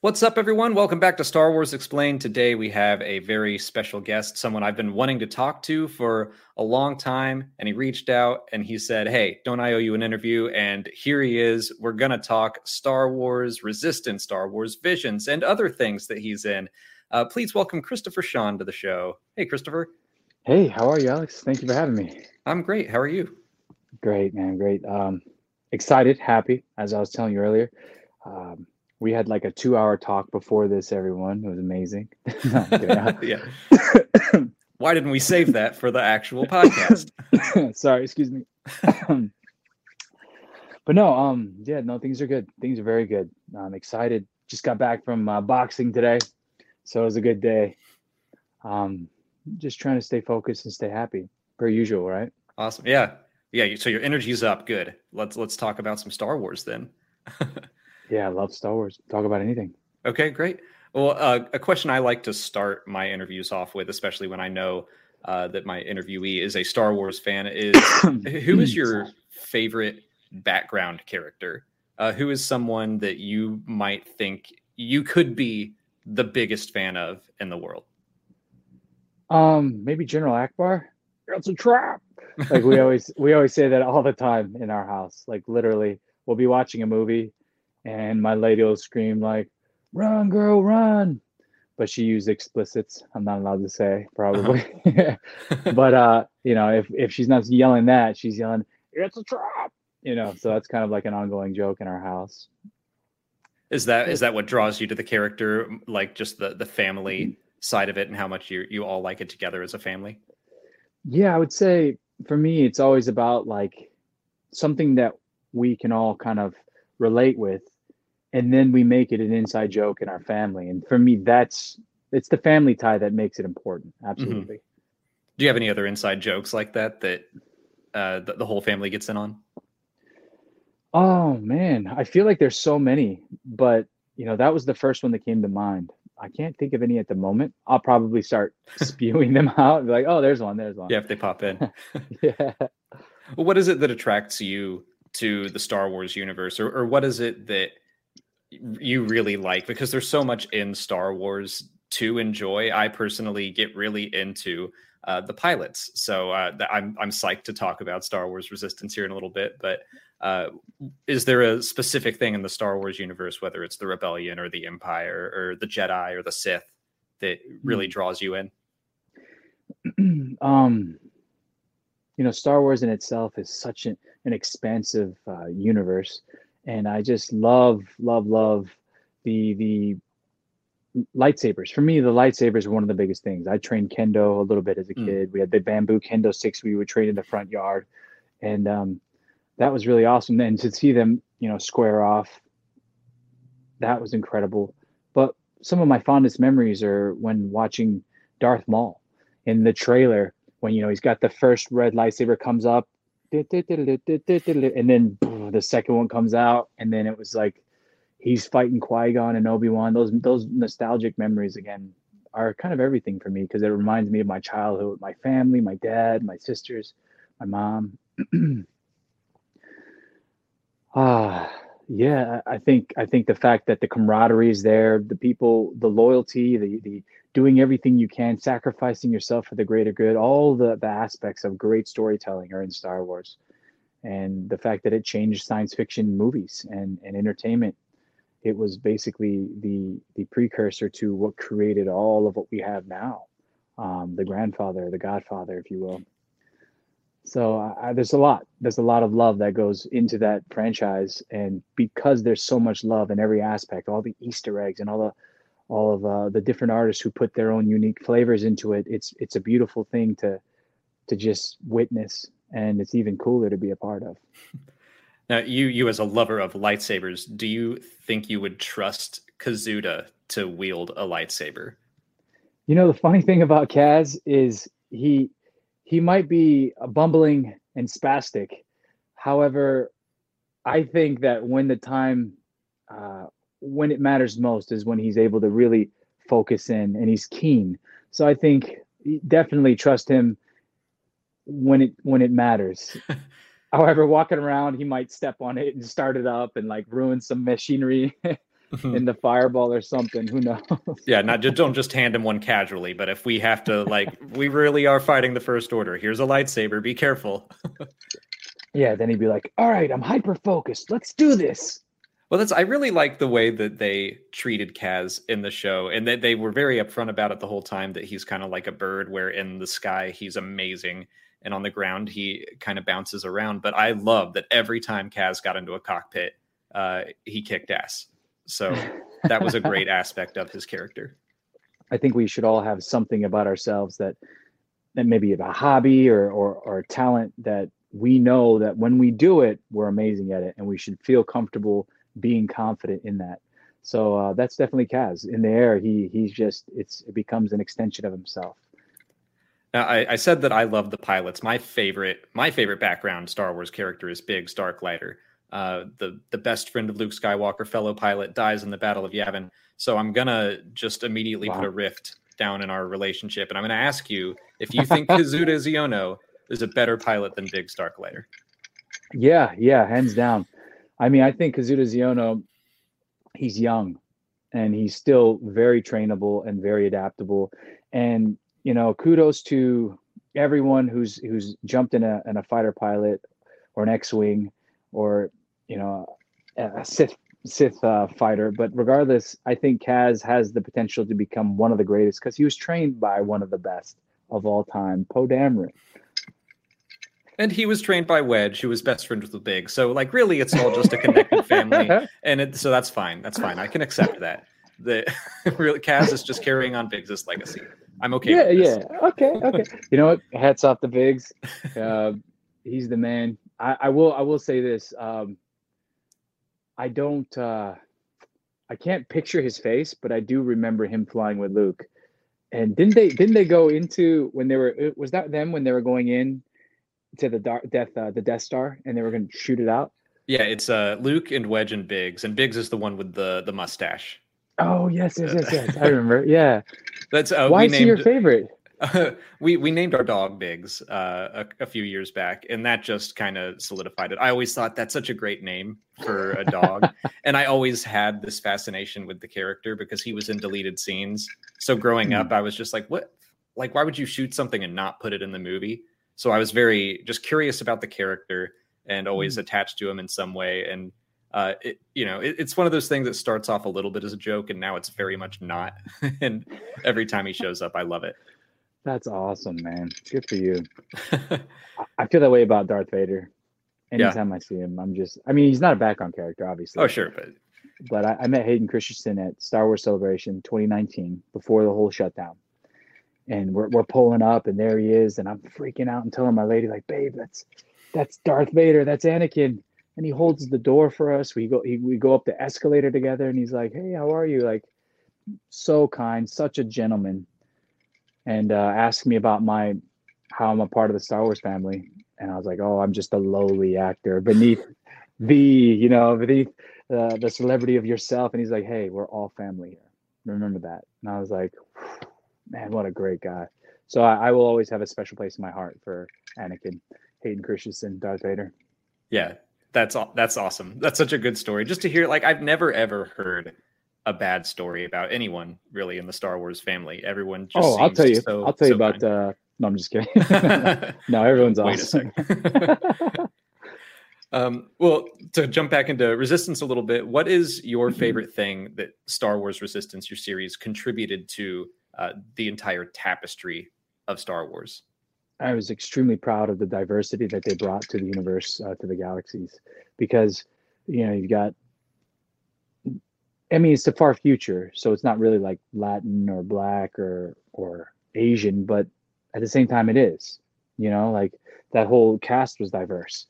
What's up, everyone? Welcome back to Star Wars Explained. Today we have a very special guest, someone I've been wanting to talk to for a long time. And he reached out and he said, Hey, don't I owe you an interview? And here he is. We're going to talk Star Wars Resistance, Star Wars Visions, and other things that he's in. Uh, please welcome Christopher Sean to the show. Hey, Christopher. Hey, how are you, Alex? Thank you for having me. I'm great. How are you? Great, man. Great. Um, excited, happy, as I was telling you earlier. Um, we had like a two hour talk before this, everyone. It was amazing. yeah. Why didn't we save that for the actual podcast? Sorry, excuse me. but no, um, yeah, no, things are good. Things are very good. I'm excited. Just got back from uh, boxing today, so it was a good day. Um, just trying to stay focused and stay happy, per usual, right? Awesome. Yeah, yeah. So your energy's up. Good. Let's let's talk about some Star Wars then. Yeah, I love Star Wars. Talk about anything. Okay, great. Well, uh, a question I like to start my interviews off with, especially when I know uh, that my interviewee is a Star Wars fan, is who is your favorite background character? Uh, who is someone that you might think you could be the biggest fan of in the world? Um, maybe General Ackbar. It's a trap. Like we always we always say that all the time in our house. Like literally, we'll be watching a movie and my lady will scream like, "Run, girl, run!" But she used explicits. I'm not allowed to say probably, uh-huh. but uh, you know, if if she's not yelling that, she's yelling, "It's a trap!" You know, so that's kind of like an ongoing joke in our house. Is that is that what draws you to the character, like just the the family mm-hmm. side of it, and how much you you all like it together as a family? Yeah, I would say for me, it's always about like something that we can all kind of relate with and then we make it an inside joke in our family. And for me that's it's the family tie that makes it important. Mm-hmm. absolutely. Mm-hmm. do you have any other inside jokes like that that uh, the, the whole family gets in on? Oh man. I feel like there's so many but you know that was the first one that came to mind. I can't think of any at the moment. I'll probably start spewing them out. Like oh there's one there's one. Yeah if they pop in. Yeah. Well, what is it that attracts you to the Star Wars universe, or, or what is it that you really like? Because there's so much in Star Wars to enjoy. I personally get really into uh, the pilots, so uh, I'm I'm psyched to talk about Star Wars Resistance here in a little bit. But uh, is there a specific thing in the Star Wars universe, whether it's the Rebellion or the Empire or the Jedi or the Sith, that really hmm. draws you in? um, you know, Star Wars in itself is such an, an expansive uh, universe, and I just love, love, love the the lightsabers. For me, the lightsabers are one of the biggest things. I trained kendo a little bit as a mm. kid. We had the bamboo kendo sticks we would train in the front yard, and um, that was really awesome. And to see them, you know, square off, that was incredible. But some of my fondest memories are when watching Darth Maul in the trailer when you know he's got the first red lightsaber comes up and then the second one comes out and then it was like he's fighting Qui-Gon and Obi-Wan those those nostalgic memories again are kind of everything for me because it reminds me of my childhood my family my dad my sisters my mom ah yeah i think i think the fact that the camaraderie is there the people the loyalty the the doing everything you can, sacrificing yourself for the greater good. All the, the aspects of great storytelling are in Star Wars. And the fact that it changed science fiction movies and, and entertainment, it was basically the the precursor to what created all of what we have now. Um, the grandfather, the godfather, if you will. So there's a lot. There's a lot of love that goes into that franchise, and because there's so much love in every aspect, all the Easter eggs and all the all of uh, the different artists who put their own unique flavors into it. It's it's a beautiful thing to to just witness, and it's even cooler to be a part of. Now, you you as a lover of lightsabers, do you think you would trust Kazuda to wield a lightsaber? You know, the funny thing about Kaz is he he might be bumbling and spastic. However, I think that when the time uh, when it matters most is when he's able to really focus in and he's keen. So I think definitely trust him when it when it matters. However, walking around, he might step on it and start it up and like ruin some machinery. mm-hmm. in the fireball or something. Who knows? yeah, not just don't just hand him one casually, but if we have to, like, we really are fighting the First Order. Here's a lightsaber. Be careful. yeah, then he'd be like, "All right, I'm hyper focused. Let's do this." Well, that's I really like the way that they treated Kaz in the show, and that they were very upfront about it the whole time. That he's kind of like a bird, where in the sky he's amazing, and on the ground he kind of bounces around. But I love that every time Kaz got into a cockpit, uh, he kicked ass. So that was a great aspect of his character. I think we should all have something about ourselves that that maybe a hobby or, or or talent that we know that when we do it, we're amazing at it, and we should feel comfortable being confident in that. So uh, that's definitely Kaz. In the air, he he's just it's it becomes an extension of himself. Now, I, I, said that I love the pilots. My favorite, my favorite background Star Wars character is Biggs Darklighter. Uh, the the best friend of Luke Skywalker, fellow pilot, dies in the Battle of Yavin. So I'm gonna just immediately wow. put a rift down in our relationship, and I'm gonna ask you if you think Kazuda Xiono is a better pilot than Biggs Darklighter. Yeah, yeah, hands down. I mean, I think Kazuda Xiono, he's young and he's still very trainable and very adaptable. And, you know, kudos to everyone who's who's jumped in a in a fighter pilot or an X-wing or, you know, a Sith Sith uh, fighter. But regardless, I think Kaz has the potential to become one of the greatest because he was trained by one of the best of all time, Poe Dameron. And he was trained by Wedge, who was best friends with Big. So, like, really, it's all just a connected family, and it, so that's fine. That's fine. I can accept that. The really Kaz is just carrying on Biggs' legacy. I'm okay. Yeah, yeah. Okay, okay. you know what? Hats off to Biggs. Uh, he's the man. I, I, will. I will say this. Um, I don't. Uh, I can't picture his face, but I do remember him flying with Luke. And didn't they? Didn't they go into when they were? Was that them when they were going in to the dark death uh, the Death Star and they were going to shoot it out? Yeah, it's uh Luke and Wedge and Biggs, and Biggs is the one with the the mustache. Oh yes, yes, yes, yes. I remember. Yeah. That's uh, why is named, he your favorite? Uh, we we named our dog Biggs uh, a, a few years back, and that just kind of solidified it. I always thought that's such a great name for a dog, and I always had this fascination with the character because he was in deleted scenes. So growing up, hmm. I was just like, what? Like, why would you shoot something and not put it in the movie? So I was very just curious about the character and always mm. attached to him in some way. And uh, it, you know, it, it's one of those things that starts off a little bit as a joke, and now it's very much not. and every time he shows up, I love it. That's awesome, man. Good for you. I feel that way about Darth Vader. Anytime yeah. I see him, I'm just. I mean, he's not a background character, obviously. Oh, sure, but but I, I met Hayden Christensen at Star Wars Celebration 2019 before the whole shutdown and we're, we're pulling up and there he is and i'm freaking out and telling my lady like babe that's that's darth vader that's anakin and he holds the door for us. We go he, we go up the escalator together and he's like hey how are you? Like so kind such a gentleman. And uh, asked me about my how i'm a part of the star wars family. And i was like oh i'm just a lowly actor beneath the you know beneath uh, the celebrity of yourself. And he's like hey we're all family here. Remember that. And i was like man, what a great guy. So I, I, will always have a special place in my heart for Anakin, Hayden Christensen, Darth Vader. Yeah, that's that's awesome. That's such a good story. Just to hear, like, I've never ever heard a bad story about anyone really in the Star Wars family. Everyone just oh, I'll tell you, so, I'll tell so you about. Uh, no, I'm just kidding. no, everyone's Wait awesome. a second. um, well, to jump back into Resistance a little bit, what is your mm-hmm. favorite thing that Star Wars Resistance, your series, contributed to uh, the entire tapestry of Star Wars. I was extremely proud of the diversity that they brought to the universe, uh, to the galaxies, because you know you've got. I mean, it's the far future, so it's not really like Latin or Black or or Asian, but at the same time, it is. You know, like that whole cast was diverse,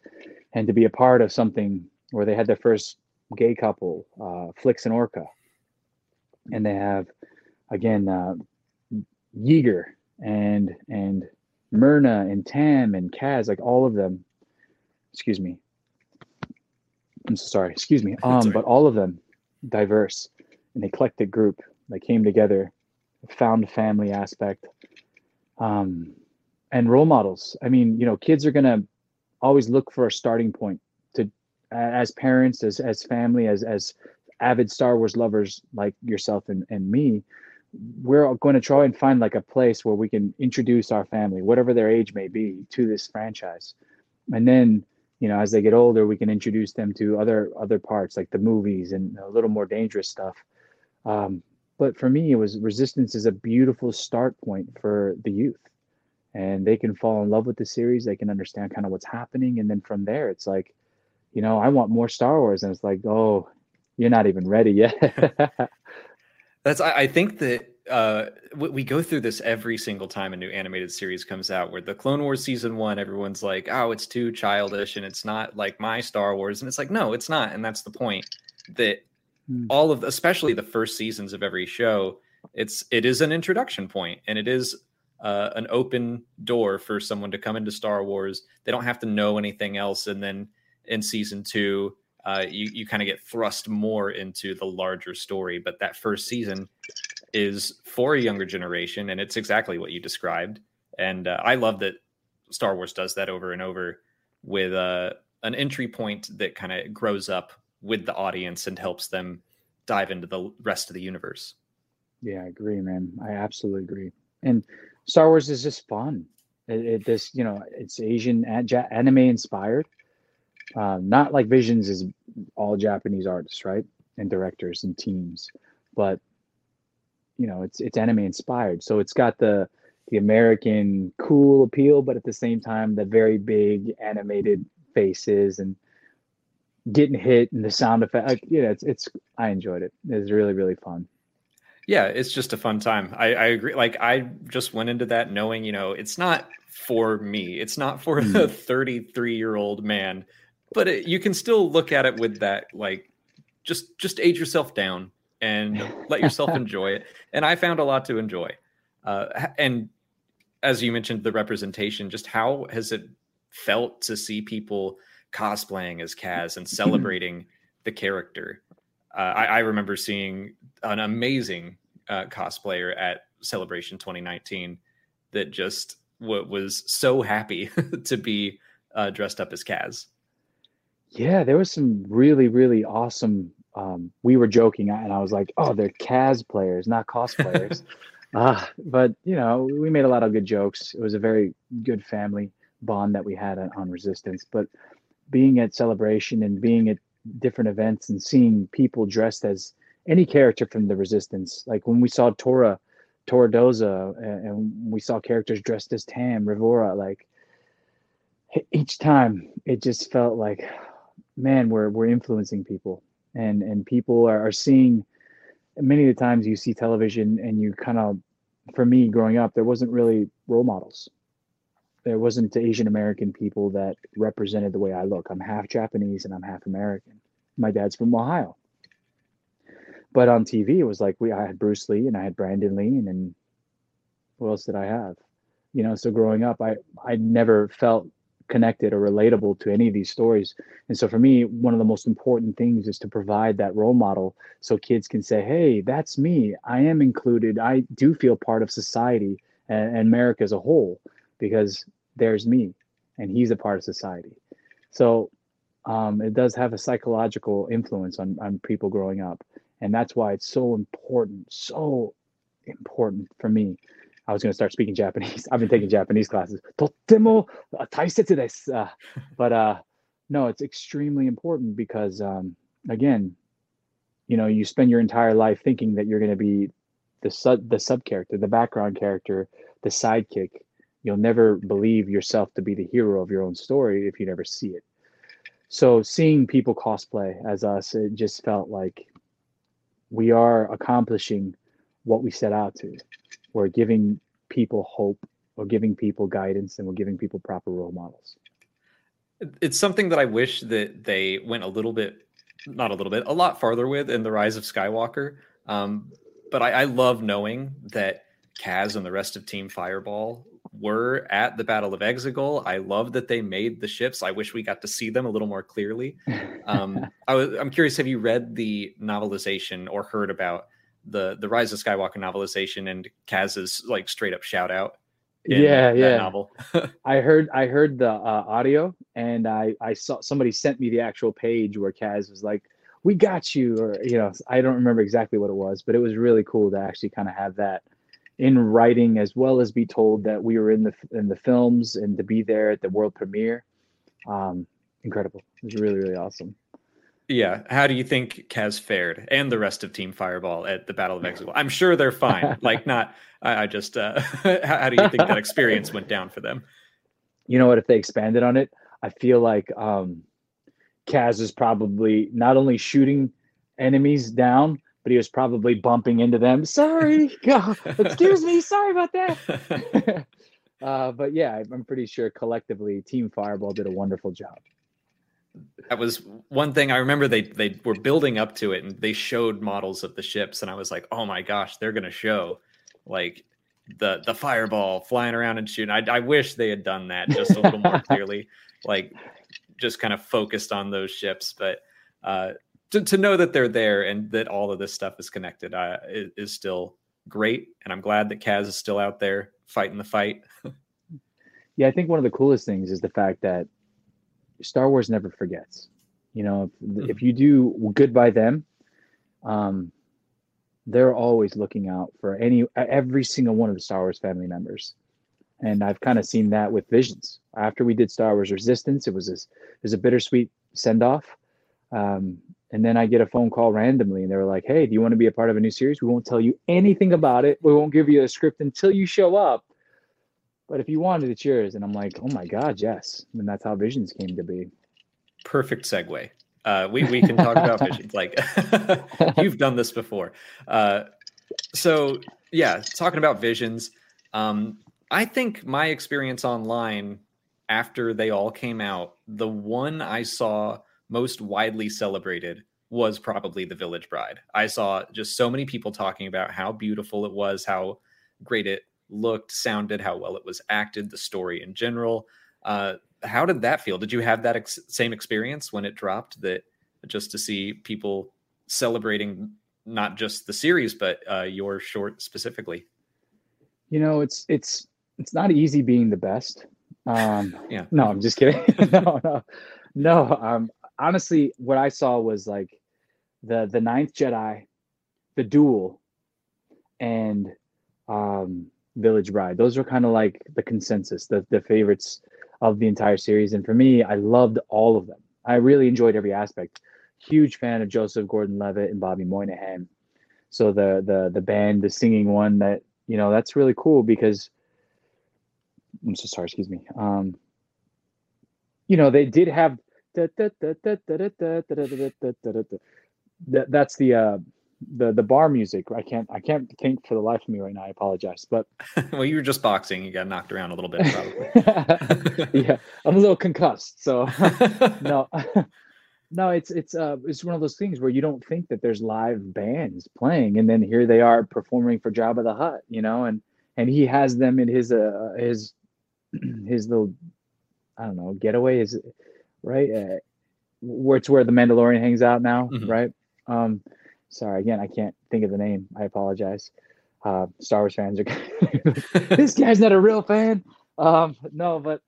and to be a part of something where they had their first gay couple, uh, Flix and Orka, and they have again uh, Yeager and and Myrna and Tam and Kaz, like all of them. Excuse me. I'm so sorry. Excuse me. Um, but all of them diverse, an eclectic group that came together, found family aspect, um, and role models. I mean, you know, kids are gonna always look for a starting point to, as parents, as as family, as as avid Star Wars lovers like yourself and, and me, we're going to try and find like a place where we can introduce our family, whatever their age may be, to this franchise. And then, you know, as they get older, we can introduce them to other other parts like the movies and a little more dangerous stuff. Um, but for me, it was Resistance is a beautiful start point for the youth, and they can fall in love with the series. They can understand kind of what's happening, and then from there, it's like, you know, I want more Star Wars, and it's like, oh, you're not even ready yet. That's I, I think that uh, we go through this every single time a new animated series comes out where the clone wars season one everyone's like oh it's too childish and it's not like my star wars and it's like no it's not and that's the point that mm. all of especially the first seasons of every show it's it is an introduction point and it is uh, an open door for someone to come into star wars they don't have to know anything else and then in season two uh, you you kind of get thrust more into the larger story. But that first season is for a younger generation, and it's exactly what you described. And uh, I love that Star Wars does that over and over with uh, an entry point that kind of grows up with the audience and helps them dive into the rest of the universe. Yeah, I agree, man. I absolutely agree. And Star Wars is just fun. It, it this, you know, it's Asian anime inspired uh, not like Visions is all Japanese artists, right, and directors and teams, but you know it's it's anime inspired, so it's got the the American cool appeal, but at the same time the very big animated faces and getting hit and the sound effect. Like, you know, it's it's I enjoyed it. It was really really fun. Yeah, it's just a fun time. I, I agree. Like I just went into that knowing, you know, it's not for me. It's not for mm. a 33 year old man but it, you can still look at it with that like just just age yourself down and let yourself enjoy it. And i found a lot to enjoy. Uh, and as you mentioned the representation just how has it felt to see people cosplaying as kaz and celebrating the character? Uh, I, I, remember seeing an amazing uh, cosplayer at celebration 2019 that just w- was so happy to be uh, dressed up as kaz yeah, there was some really, really awesome. Um, we were joking, and I was like, "Oh, they're Kaz players, not cosplayers." uh, but you know, we made a lot of good jokes. It was a very good family bond that we had on, on Resistance. But being at Celebration and being at different events and seeing people dressed as any character from the Resistance, like when we saw Torra, Torra Doza, and, and we saw characters dressed as Tam, Ryvora, like each time it just felt like man, we're we're influencing people, and and people are, are seeing. Many of the times you see television, and you kind of, for me growing up, there wasn't really role models. There wasn't Asian American people that represented the way I look. I'm half Japanese and I'm half American. My dad's from Ohio. But on TV, it was like we I had Bruce Lee and I had Brandon Lee, and then what else did I have? You know, so growing up, I I never felt connected or relatable to any of these stories. And so for me, one of the most important things is to provide that role model so kids can say, hey, that's me. I am included. I do feel part of society and, and America as a whole because there's me and he's a part of society. So um, it does have a psychological influence on, on people growing up. And that's why it's so important, so important for me I was going to start speaking Japanese. I've been taking Japanese classes. Totemo taisetsu desu. Uh, but uh, no, it's extremely important because, um, again, you know, you spend your entire life thinking that you're going to be the sub the sub character, the background character, the sidekick. You'll never believe yourself to be the hero of your own story if you never see it. So seeing people cosplay as us, it just felt like we are accomplishing what we set out to we're giving people hope we're giving people guidance and we're giving people proper role models it's something that i wish that they went a little bit not a little bit a lot farther with in the rise of skywalker um, but I, I love knowing that kaz and the rest of team fireball were at the Battle of Exegol. I love that they made the ships. I wish we got to see them a little more clearly. Um, I I'm curious, have you read the novelization or heard about the the Rise of Skywalker novelization and Kaz's like straight up shout out. yeah, yeah. Novel. I heard I heard the uh, audio and I I saw somebody sent me the actual page where Kaz was like, we got you or you know i don't remember exactly what it was but it was really cool to actually kind of have that in writing as well as be told that we were in the in the films and to be there at the world premiere um incredible it was really really awesome yeah how do you think kaz fared and the rest of team fireball at the battle of exegol i'm sure they're fine like not i, I just uh how, how do you think that experience went down for them you know what if they expanded on it i feel like um Kaz is probably not only shooting enemies down, but he was probably bumping into them. Sorry, excuse me, sorry about that. uh, but yeah, I'm pretty sure collectively, Team Fireball did a wonderful job. That was one thing I remember. They they were building up to it, and they showed models of the ships, and I was like, "Oh my gosh, they're gonna show like the the fireball flying around and shooting." I, I wish they had done that just a little more clearly. Like just kind of focused on those ships. But uh, to, to know that they're there and that all of this stuff is connected uh, is, is still great. And I'm glad that Kaz is still out there fighting the fight. yeah, I think one of the coolest things is the fact that Star Wars never forgets. You know, if, mm-hmm. if you do good by them, um, they're always looking out for any every single one of the Star Wars family members and I've kind of seen that with Visions. After we did Star Wars Resistance, it was this it was a bittersweet send off. Um, and then I get a phone call randomly, and they were like, "Hey, do you want to be a part of a new series? We won't tell you anything about it. We won't give you a script until you show up. But if you wanted, it's yours." And I'm like, "Oh my god, yes!" And that's how Visions came to be. Perfect segue. Uh, we we can talk about Visions. Like you've done this before. Uh, so yeah, talking about Visions. Um, I think my experience online after they all came out, the one I saw most widely celebrated was probably The Village Bride. I saw just so many people talking about how beautiful it was, how great it looked, sounded, how well it was acted, the story in general. Uh, how did that feel? Did you have that ex- same experience when it dropped? That just to see people celebrating not just the series but uh, your short specifically. You know, it's it's it's not easy being the best. Um, yeah. No, I'm just kidding. no, no, no. Um, honestly, what I saw was like the the Ninth Jedi, the Duel, and um, Village Bride. Those were kind of like the consensus, the the favorites of the entire series. And for me, I loved all of them. I really enjoyed every aspect. Huge fan of Joseph Gordon-Levitt and Bobby Moynihan. So the the the band, the singing one, that you know, that's really cool because I'm so sorry, excuse me. Um, you know, they did have that that's the uh the the bar music. I can't I can't think for the life of me right now. I apologize. But well, you were just boxing. You got knocked around a little bit, probably. yeah, I'm a little concussed. So no, no, it's it's uh it's one of those things where you don't think that there's live bands playing, and then here they are performing for Jabba the Hutt, you know, and and he has them in his uh his his little I don't know getaway is right uh, where it's where the Mandalorian hangs out now, mm-hmm. right? Um, sorry again, I can't think of the name. I apologize. Uh, Star Wars fans are this guy's not a real fan. Um, no, but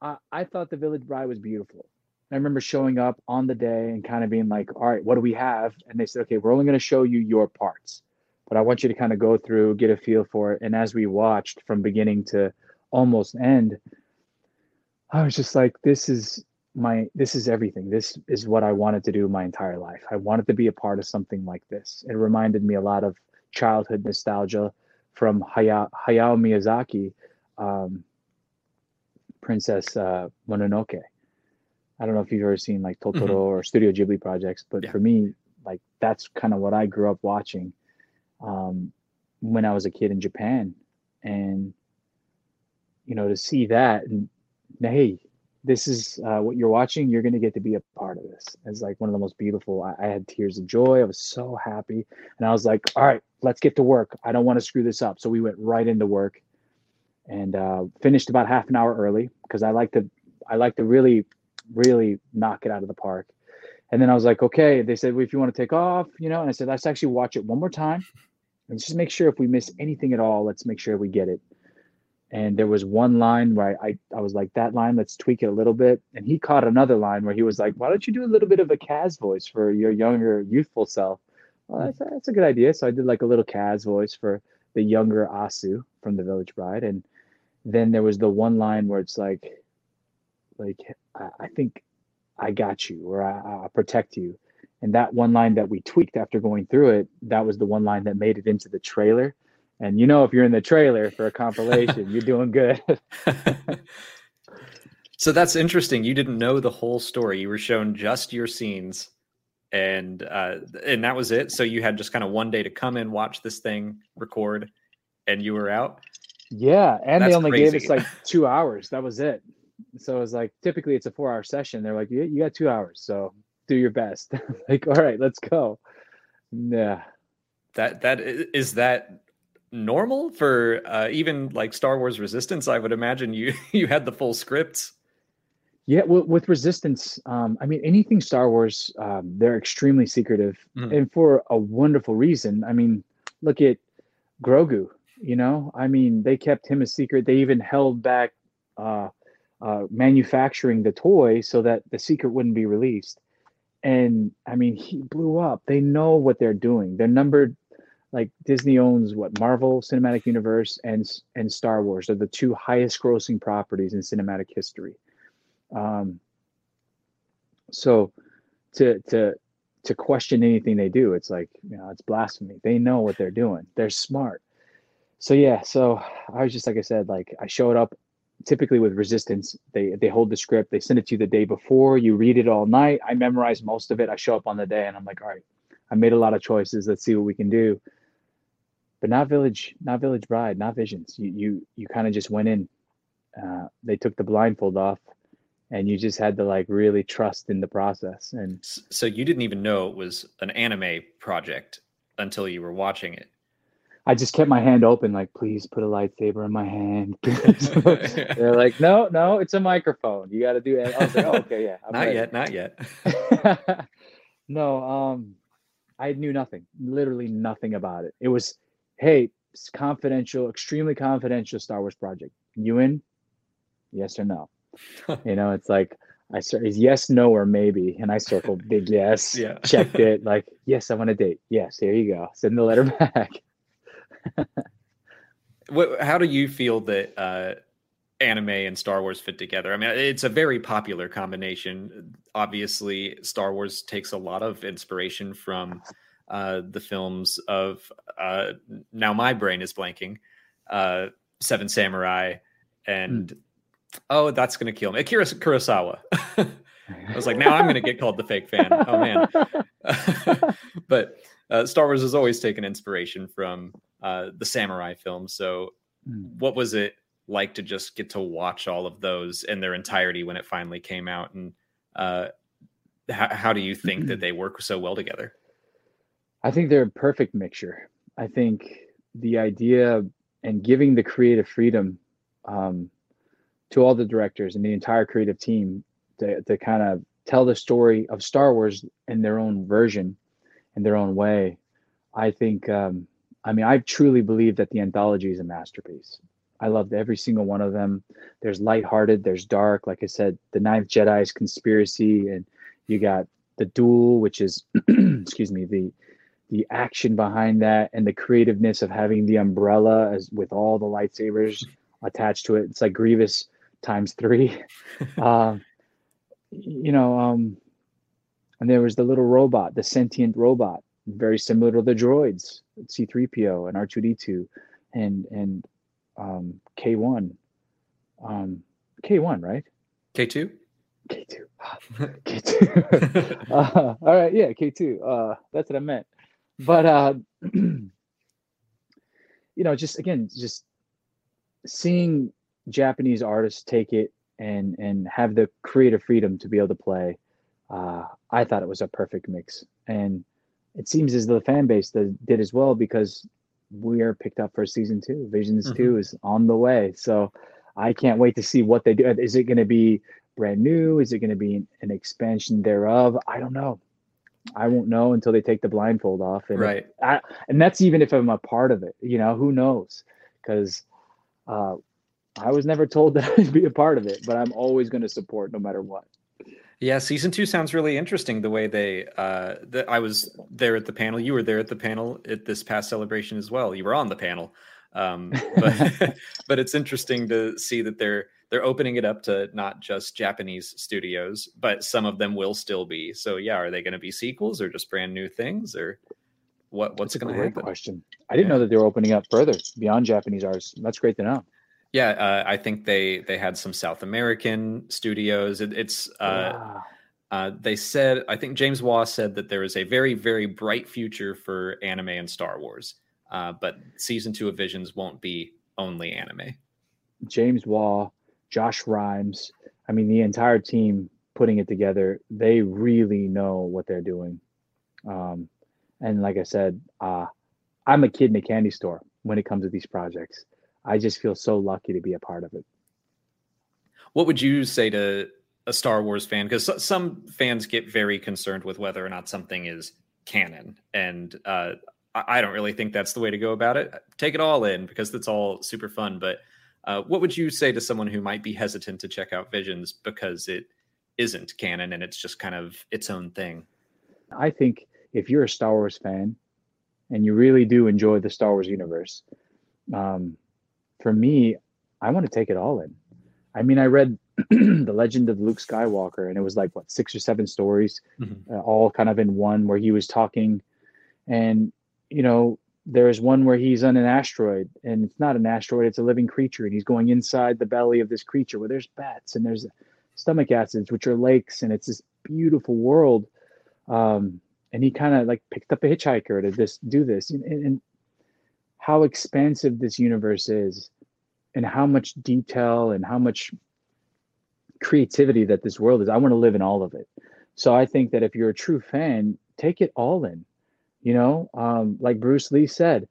I, I thought the Village Bride was beautiful. I remember showing up on the day and kind of being like, "All right, what do we have?" And they said, "Okay, we're only going to show you your parts, but I want you to kind of go through, get a feel for it." And as we watched from beginning to almost end i was just like this is my this is everything. This is what i wanted to do my entire life. I wanted to be a part of something like this. It reminded me a lot of childhood nostalgia from hayao, hayao miyazaki um, princess uh, mononoke. I don't know if you've ever seen like totoro mm-hmm. or studio ghibli projects but yeah. for me like that's kind of what i grew up watching um, when i was a kid in japan. And you know, to see that and hey, this is uh, what you're watching. You're going to get to be a part of this. It's like one of the most beautiful. I, I, had tears of joy. I was so happy, and I was like, "All right, let's get to work. I don't want to screw this up." So we went right into work, and uh, finished about half an hour early because I like to, I like to really, really knock it out of the park. And then I was like, "Okay." They said, well, "If you want to take off, you know," and I said, "Let's actually watch it one more time, and just make sure if we miss anything at all, let's make sure we get it." And there was one line where I, I, I was like that line let's tweak it a little bit. And he caught another line where he was like why don't you do a little bit of a Kaz voice for your younger youthful self? Well, that's, that's a good idea. So I did like a little Kaz voice for the younger Asu from the Village Bride. And then there was the one line where it's like like I, I think I got you or I, I'll protect you. And that one line that we tweaked after going through it that was the one line that made it into the trailer and you know, if you're in the trailer for a compilation, you're doing good. so that's interesting. You didn't know the whole story. You were shown just your scenes, and uh, and that was it. So you had just kind of one day to come in, watch this thing, record, and you were out. Yeah, and that's they only crazy. gave us like two hours. That was it. So it was like typically it's a four-hour session. They're like, you, you got two hours, so do your best. like, all right, let's go. Yeah. That that is that normal for uh, even like Star Wars Resistance. I would imagine you you had the full scripts. Yeah, well, with Resistance, um, I mean anything Star Wars, um, they're extremely secretive, mm-hmm. and for a wonderful reason. I mean, look at Grogu. You know, I mean, they kept him a secret. They even held back uh, uh, manufacturing the toy so that the secret wouldn't be released. And I mean, he blew up. They know what they're doing. They're numbered like Disney owns what Marvel Cinematic Universe and and Star Wars are the two highest grossing properties in cinematic history. Um, so to to to question anything they do, it's like you know it's blasphemy. They know what they're doing. They're smart. So yeah, so I was just like I said, like I showed up typically with resistance they they hold the script they send it to you the day before you read it all night i memorize most of it i show up on the day and i'm like all right i made a lot of choices let's see what we can do but not village not village bride not visions. You you you kind of just went in uh, they took the blindfold off and you just had to like really trust in the process and so you didn't even know it was an anime project until you were watching it. I just kept my hand open like please put a lightsaber in my hand. They're like no no it's a microphone. You got to do it i was like oh, okay yeah I'm not ready. yet not yet. No um i knew nothing literally nothing about it. It was hey, it's confidential, extremely confidential Star Wars project. You in? Yes or no? you know, it's like I started yes, no, or maybe, and I circled big yes. Yeah. checked it. Like yes, I want a date. Yes, here you go. Send the letter back. what? How do you feel that uh, anime and Star Wars fit together? I mean, it's a very popular combination. Obviously, Star Wars takes a lot of inspiration from uh, the films of uh, now my brain is blanking uh, Seven Samurai and mm. oh that's gonna kill me Akira Kurosawa. I was like now I'm gonna get called the fake fan. Oh man, but uh, Star Wars has always taken inspiration from uh, the samurai films. So mm. what was it like to just get to watch all of those in their entirety when it finally came out and uh, how, how do you think that they work so well together? I think they're a perfect mixture. I think the idea and giving the creative freedom um, to all the directors and the entire creative team to, to kind of tell the story of Star Wars in their own version, in their own way. I think, um, I mean, I truly believe that the anthology is a masterpiece. I loved every single one of them. There's lighthearted, there's dark. Like I said, the Ninth Jedi's conspiracy, and you got the duel, which is, excuse me, the the action behind that and the creativeness of having the umbrella as with all the lightsabers attached to it. It's like Grievous times three. uh, you know, um, and there was the little robot, the sentient robot, very similar to the droids, C3PO and R2D2 and and um, K1. Um, K1, right? K2? K2. K2. uh, all right, yeah, K2. Uh, that's what I meant but uh you know just again just seeing japanese artists take it and and have the creative freedom to be able to play uh i thought it was a perfect mix. And it seems as though the fan base did as well because we are picked up for season two. Visions mm-hmm. 2 is on the way. So i can't wait to see what they do. Is it going to be brand new? Is it going to be an expansion thereof? I don't know I won't know until they take the blindfold off. And right. I, and that's even if I'm a part of it, you know, who knows? Because uh, I was never told that I'd be a part of it, but I'm always going to support no matter what. Yeah, season two sounds really interesting. The way they, uh, the, I was there at the panel. You were there at the panel at this past celebration as well. You were on the panel, um, but but it's interesting to see that they're they're opening it up to not just Japanese studios, but some of them will still be. So yeah, are they going to be sequels or just brand new things or what? What's it going to happen? Question. I didn't yeah. know that they were opening up further beyond Japanese artists. That's great to know. Yeah, uh, I think they they had some South American studios. It, it's uh, uh, they said I think James Waugh said that there is a very very bright future for anime and Star Wars, uh, but season two of Visions won't be only anime. James Waugh, Josh Rimes, I mean the entire team putting it together. They really know what they're doing, um, and like I said, uh, I'm a kid in a candy store when it comes to these projects. I just feel so lucky to be a part of it. What would you say to a Star Wars fan? Because some fans get very concerned with whether or not something is canon, and uh, I don't really think that's the way to go about it. Take it all in because it's all super fun. But uh, what would you say to someone who might be hesitant to check out Visions because it isn't canon and it's just kind of its own thing? I think if you're a Star Wars fan and you really do enjoy the Star Wars universe, um, for me, I want to take it all in. I mean, I read the Legend of Luke Skywalker, and it was like what six or seven stories, mm-hmm. uh, all kind of in one, where he was talking, and you know, there's one where he's on an asteroid, and it's not an asteroid; it's a living creature, and he's going inside the belly of this creature where there's bats and there's stomach acids, which are lakes, and it's this beautiful world. Um, and he kind of like picked up a hitchhiker to just do this, and, and how expansive this universe is and how much detail and how much creativity that this world is. I want to live in all of it. So I think that if you're a true fan, take it all in. You know, um, like Bruce Lee said,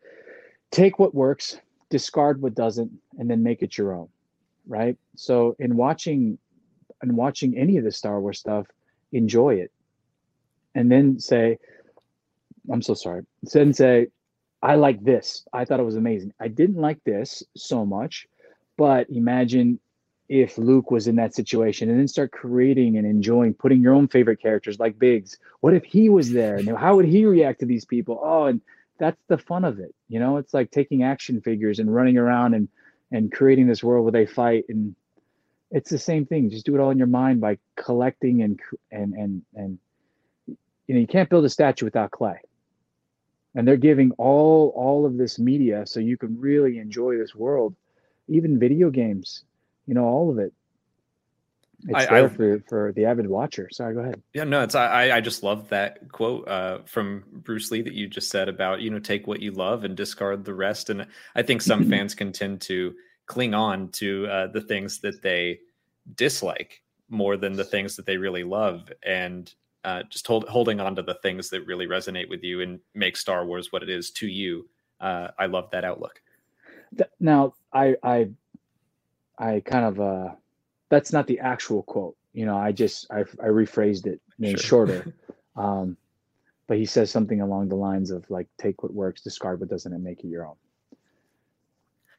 take what works, discard what doesn't, and then make it your own. Right. So in watching and watching any of the Star Wars stuff, enjoy it. And then say, I'm so sorry. Then say, I like this. I thought it was amazing. I didn't like this so much, but imagine if Luke was in that situation and then start creating and enjoying putting your own favorite characters like Biggs. What if he was there? How would he react to these people? Oh, and that's the fun of it. You know, it's like taking action figures and running around and and creating this world where they fight and it's the same thing. Just do it all in your mind by collecting and and and and you know, you can't build a statue without clay and they're giving all all of this media so you can really enjoy this world even video games you know all of it. It's I, there I, for, for the avid watcher. Sorry go ahead. Yeah no it's i i just love that quote uh, from bruce lee that you just said about you know take what you love and discard the rest. And i think some fans can tend to cling on to uh, the things that they dislike more than the things that they really love. And uh, just hold, holding on to the things that really resonate with you and make Star Wars what it is to you. Uh, I love that outlook. Now, I, I, I kind of, uh, that's not the actual quote. You know, I just, I, I rephrased it, made sure. shorter. um, but he says something along the lines of like, take what works, discard what doesn't, and make it your own.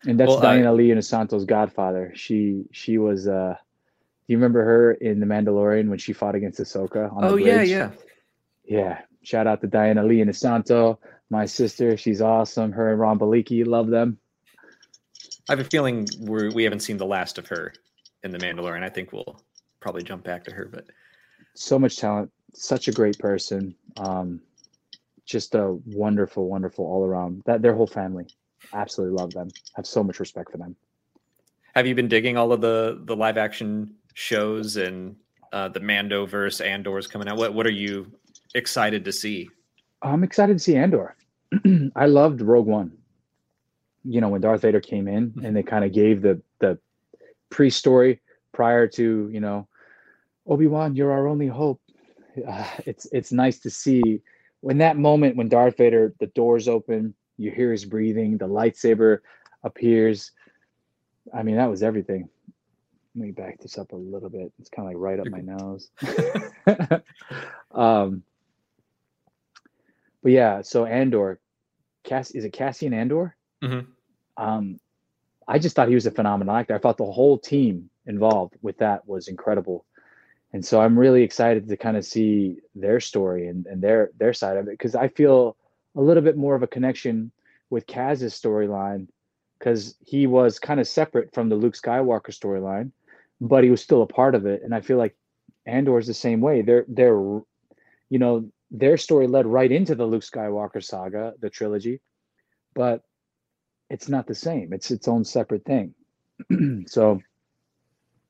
And that's well, Diana I, Lee Inosanto's Godfather. She, she was, uh, do you remember her in The Mandalorian when she fought against Ahsoka? On oh yeah, yeah, yeah. Shout out to Diana Lee Inosanto, my sister. She's awesome. Her and Ron Balicki, love them. I have a feeling we're, we haven't seen the last of her in The Mandalorian. I think we'll probably jump back to her, but so much talent, such a great person. Um, just a wonderful, wonderful all around. That their whole family, absolutely love them. Have so much respect for them. Have you been digging all of the the live action shows and uh, the Mando verse Andor's coming out. What what are you excited to see? I'm excited to see Andor. I loved Rogue One. You know when Darth Vader came in mm-hmm. and they kind of gave the the pre-story prior to you know Obi Wan, you're our only hope. Uh, it's it's nice to see when that moment when Darth Vader the doors open, you hear his breathing, the lightsaber appears. I mean that was everything let me back this up a little bit. It's kind of like right up my nose. um, but yeah, so Andor, Cass is it Cassian Andor? Mm-hmm. Um, I just thought he was a phenomenal actor. I thought the whole team involved with that was incredible. And so I'm really excited to kind of see their story and, and their their side of it because I feel a little bit more of a connection with Kaz's storyline because he was kind of separate from the Luke Skywalker storyline, but he was still a part of it. And I feel like Andor is the same way. They're they're you know their story led right into the Luke Skywalker saga, the trilogy, but it's not the same. It's its own separate thing. so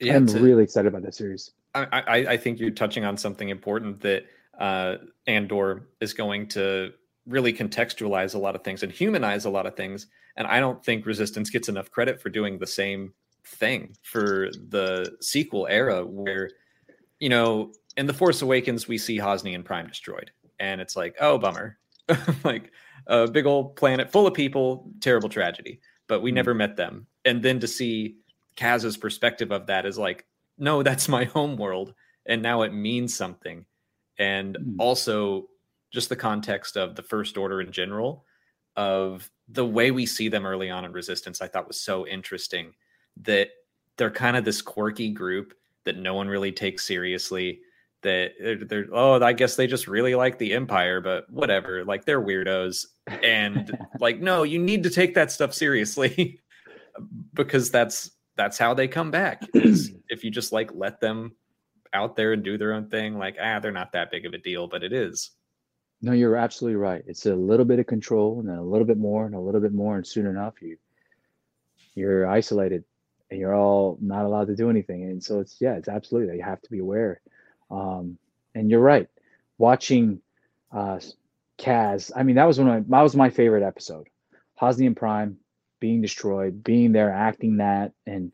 yeah, I'm to, really excited about that series. I, I, I think you're touching on something important that uh, Andor is going to really contextualize a lot of things and humanize a lot of things. And I don't think Resistance gets enough credit for doing the same thing for the sequel era, where you know in the Force Awakens we see Hosnian Prime destroyed, and it's like, oh bummer, like a big old planet full of people, terrible tragedy. But we mm-hmm. never met them, and then to see Kaz's perspective of that is like, no, that's my home world, and now it means something. And mm. also, just the context of the First Order in general, of the way we see them early on in Resistance, I thought was so interesting that they're kind of this quirky group that no one really takes seriously. That they're, they're oh, I guess they just really like the Empire, but whatever. Like they're weirdos, and like no, you need to take that stuff seriously because that's that's how they come back. if you just like let them out there and do their own thing, like ah, they're not that big of a deal, but it is. No, you're absolutely right. It's a little bit of control, and then a little bit more, and a little bit more, and soon enough, you you're isolated, and you're all not allowed to do anything. And so it's yeah, it's absolutely you have to be aware. Um, and you're right. Watching uh, Kaz, I mean, that was one of my, that was my favorite episode. Hosnian Prime being destroyed, being there, acting that, and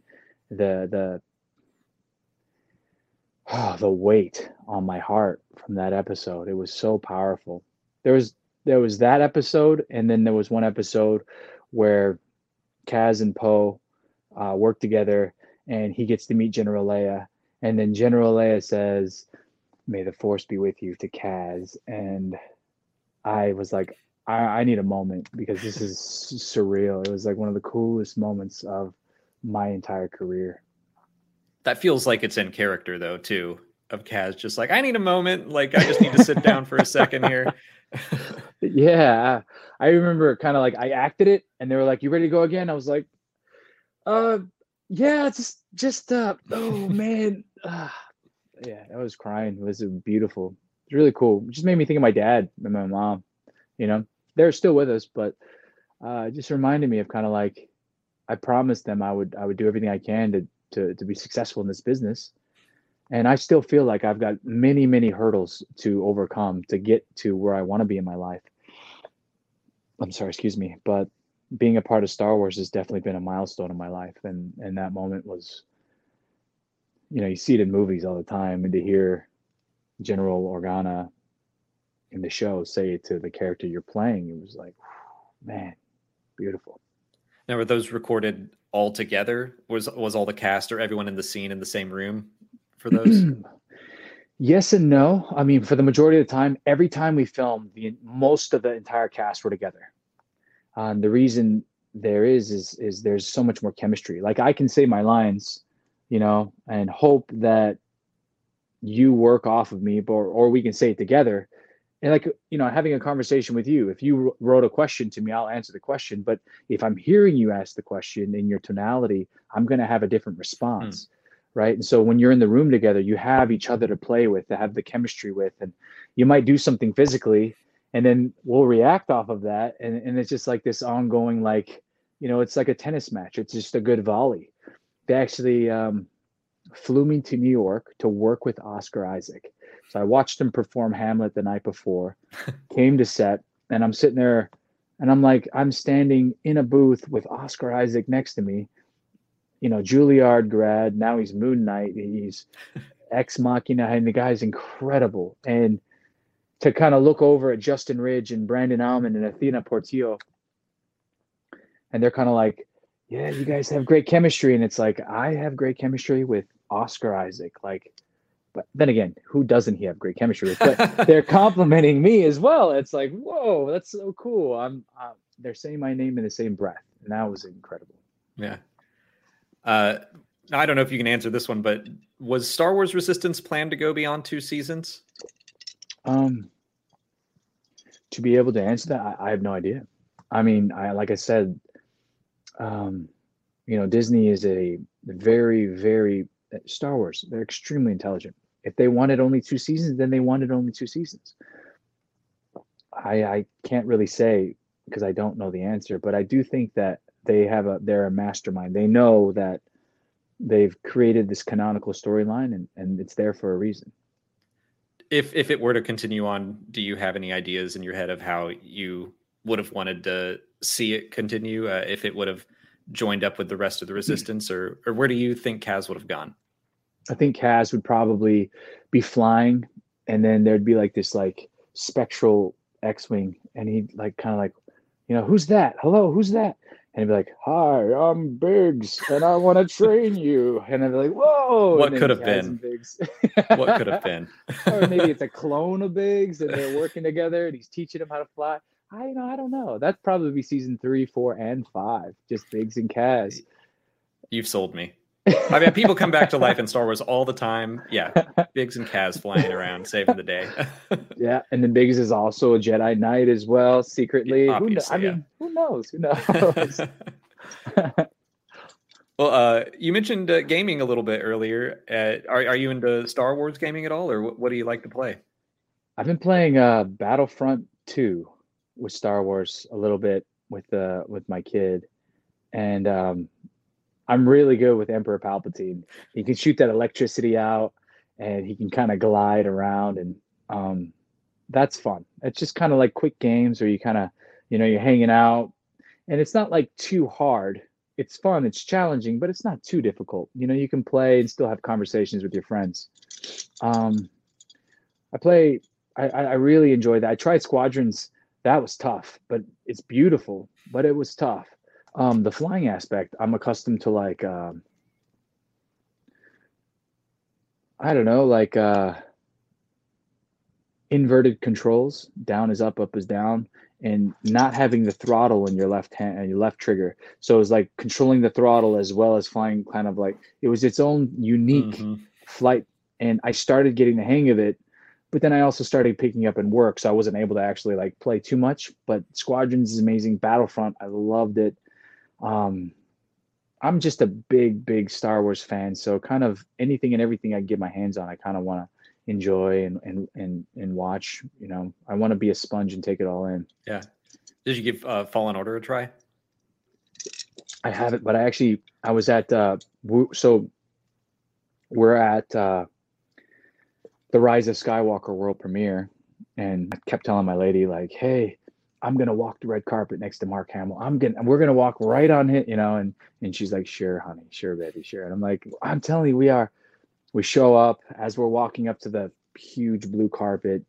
the the oh, the weight on my heart from that episode. It was so powerful. There was there was that episode, and then there was one episode where Kaz and Poe uh, work together, and he gets to meet General Leia, and then General Leia says, "May the Force be with you" to Kaz, and I was like, I, I need a moment because this is surreal. It was like one of the coolest moments of my entire career. That feels like it's in character though, too. Of Kaz, just like I need a moment. Like I just need to sit down for a second here. yeah, I remember kind of like I acted it, and they were like, "You ready to go again?" I was like, "Uh, yeah, it's just just uh, oh man, uh, yeah." I was crying. It was beautiful. It's really cool. It just made me think of my dad and my mom. You know, they're still with us, but uh, just reminded me of kind of like I promised them I would I would do everything I can to to to be successful in this business, and I still feel like I've got many many hurdles to overcome to get to where I want to be in my life. I'm sorry, excuse me, but being a part of Star Wars has definitely been a milestone in my life, and and that moment was, you know, you see it in movies all the time, and to hear General Organa in the show say it to the character you're playing it was like man beautiful. Now were those recorded all together? Was was all the cast or everyone in the scene in the same room for those? Yes and no. I mean for the majority of the time every time we filmed the most of the entire cast were together um, the reason there is is is there's so much more chemistry. Like i can say my lines you know and hope that you work off of me or, or we can say it together. And like you know having a conversation with you if you wrote a question to me i'll answer the question. But if i'm hearing you ask the question in your tonality i'm going to have a different response mm. right? And so when you're in the room together you have each other to play with to have the chemistry with and you might do something physically and then we'll react off of that and, and it's just like this ongoing like you know it's like a tennis match it's just a good volley they actually um, flew me to new york to work with oscar isaac so I watched him perform Hamlet the night before, came to set, and I'm sitting there and I'm like, I'm standing in a booth with Oscar Isaac next to me. You know, Juilliard grad. Now he's Moon Knight. He's ex machina, and the guy's incredible. And to kind of look over at Justin Ridge and Brandon Auman and Athena Portillo, and they're kind of like, "Yeah, you guys have great chemistry," and it's like, I have great chemistry with Oscar Isaac. Like, but then again, who doesn't he have great chemistry with? But they're complimenting me as well. It's like, whoa, that's so cool. I'm uh, they're saying my name in the same breath, and that was incredible. Yeah, Uh, I don't know if you can answer this one, but was Star Wars Resistance planned to go beyond two seasons? Um, to be able to answer that, I, I have no idea. I mean, I like I said, um, you know, Disney is a very, very Star Wars. They're extremely intelligent. If they wanted only two seasons, then they wanted only two seasons. I I can't really say because I don't know the answer, but I do think that they have a they're a mastermind. They know that they've created this canonical storyline and, and it's there for a reason. If if it were to continue on, do you have any ideas in your head of how you would have wanted to see it continue uh, if it would have joined up with the rest of the resistance or or where do you think Kaz would have gone? I think Kaz would probably be flying and then there'd be like this like spectral X-wing and he'd like kind of like you know who's that? Hello who's that and he'd be like, "Hi, I'm Biggs, and I want to train you." And I'd be like, "Whoa!" What could have been? what could have been? or maybe it's a clone of Biggs, and they're working together, and he's teaching him how to fly. I you know I don't know. That'd probably be season three, four, and five. Just Biggs and Kaz. You've sold me. I mean, people come back to life in Star Wars all the time. Yeah, Biggs and Kaz flying around, saving the day. yeah, and then Biggs is also a Jedi Knight as well, secretly. Who I mean, who knows? Who knows? well, uh, you mentioned uh, gaming a little bit earlier. Uh, are are you into Star Wars gaming at all, or what, what do you like to play? I've been playing uh, Battlefront Two with Star Wars a little bit with uh with my kid, and um, I'm really good with Emperor Palpatine. He can shoot that electricity out and he can kind of glide around and um, that's fun. It's just kind of like quick games where you kind of, you know, you're hanging out and it's not like too hard. It's fun, it's challenging, but it's not too difficult. You know, you can play and still have conversations with your friends. Um, I play, I, I really enjoy that. I tried Squadrons. That was tough, but it's beautiful, but it was tough. Um, the flying aspect, I'm accustomed to like, um, I don't know, like uh, inverted controls. Down is up, up is down, and not having the throttle in your left hand and uh, your left trigger. So it was like controlling the throttle as well as flying. Kind of like it was its own unique mm-hmm. flight, and I started getting the hang of it. But then I also started picking up in work, so I wasn't able to actually like play too much. But Squadrons is amazing. Battlefront, I loved it um, I'm just a big, big Star Wars fan. So kind of anything and everything I get my hands on, I kind of want to enjoy and, and, and, and watch, you know, I want to be a sponge and take it all in. Yeah. Did you give uh, Fallen Order a try? I haven't, but I actually, I was at, uh, so we're at, uh, the Rise of Skywalker world premiere and I kept telling my lady like, Hey, I'm gonna walk the red carpet next to Mark Hamill. I'm gonna we're gonna walk right on it, you know, and and she's like, sure, honey, sure, baby, sure. And I'm like, I'm telling you, we are. We show up as we're walking up to the huge blue carpet.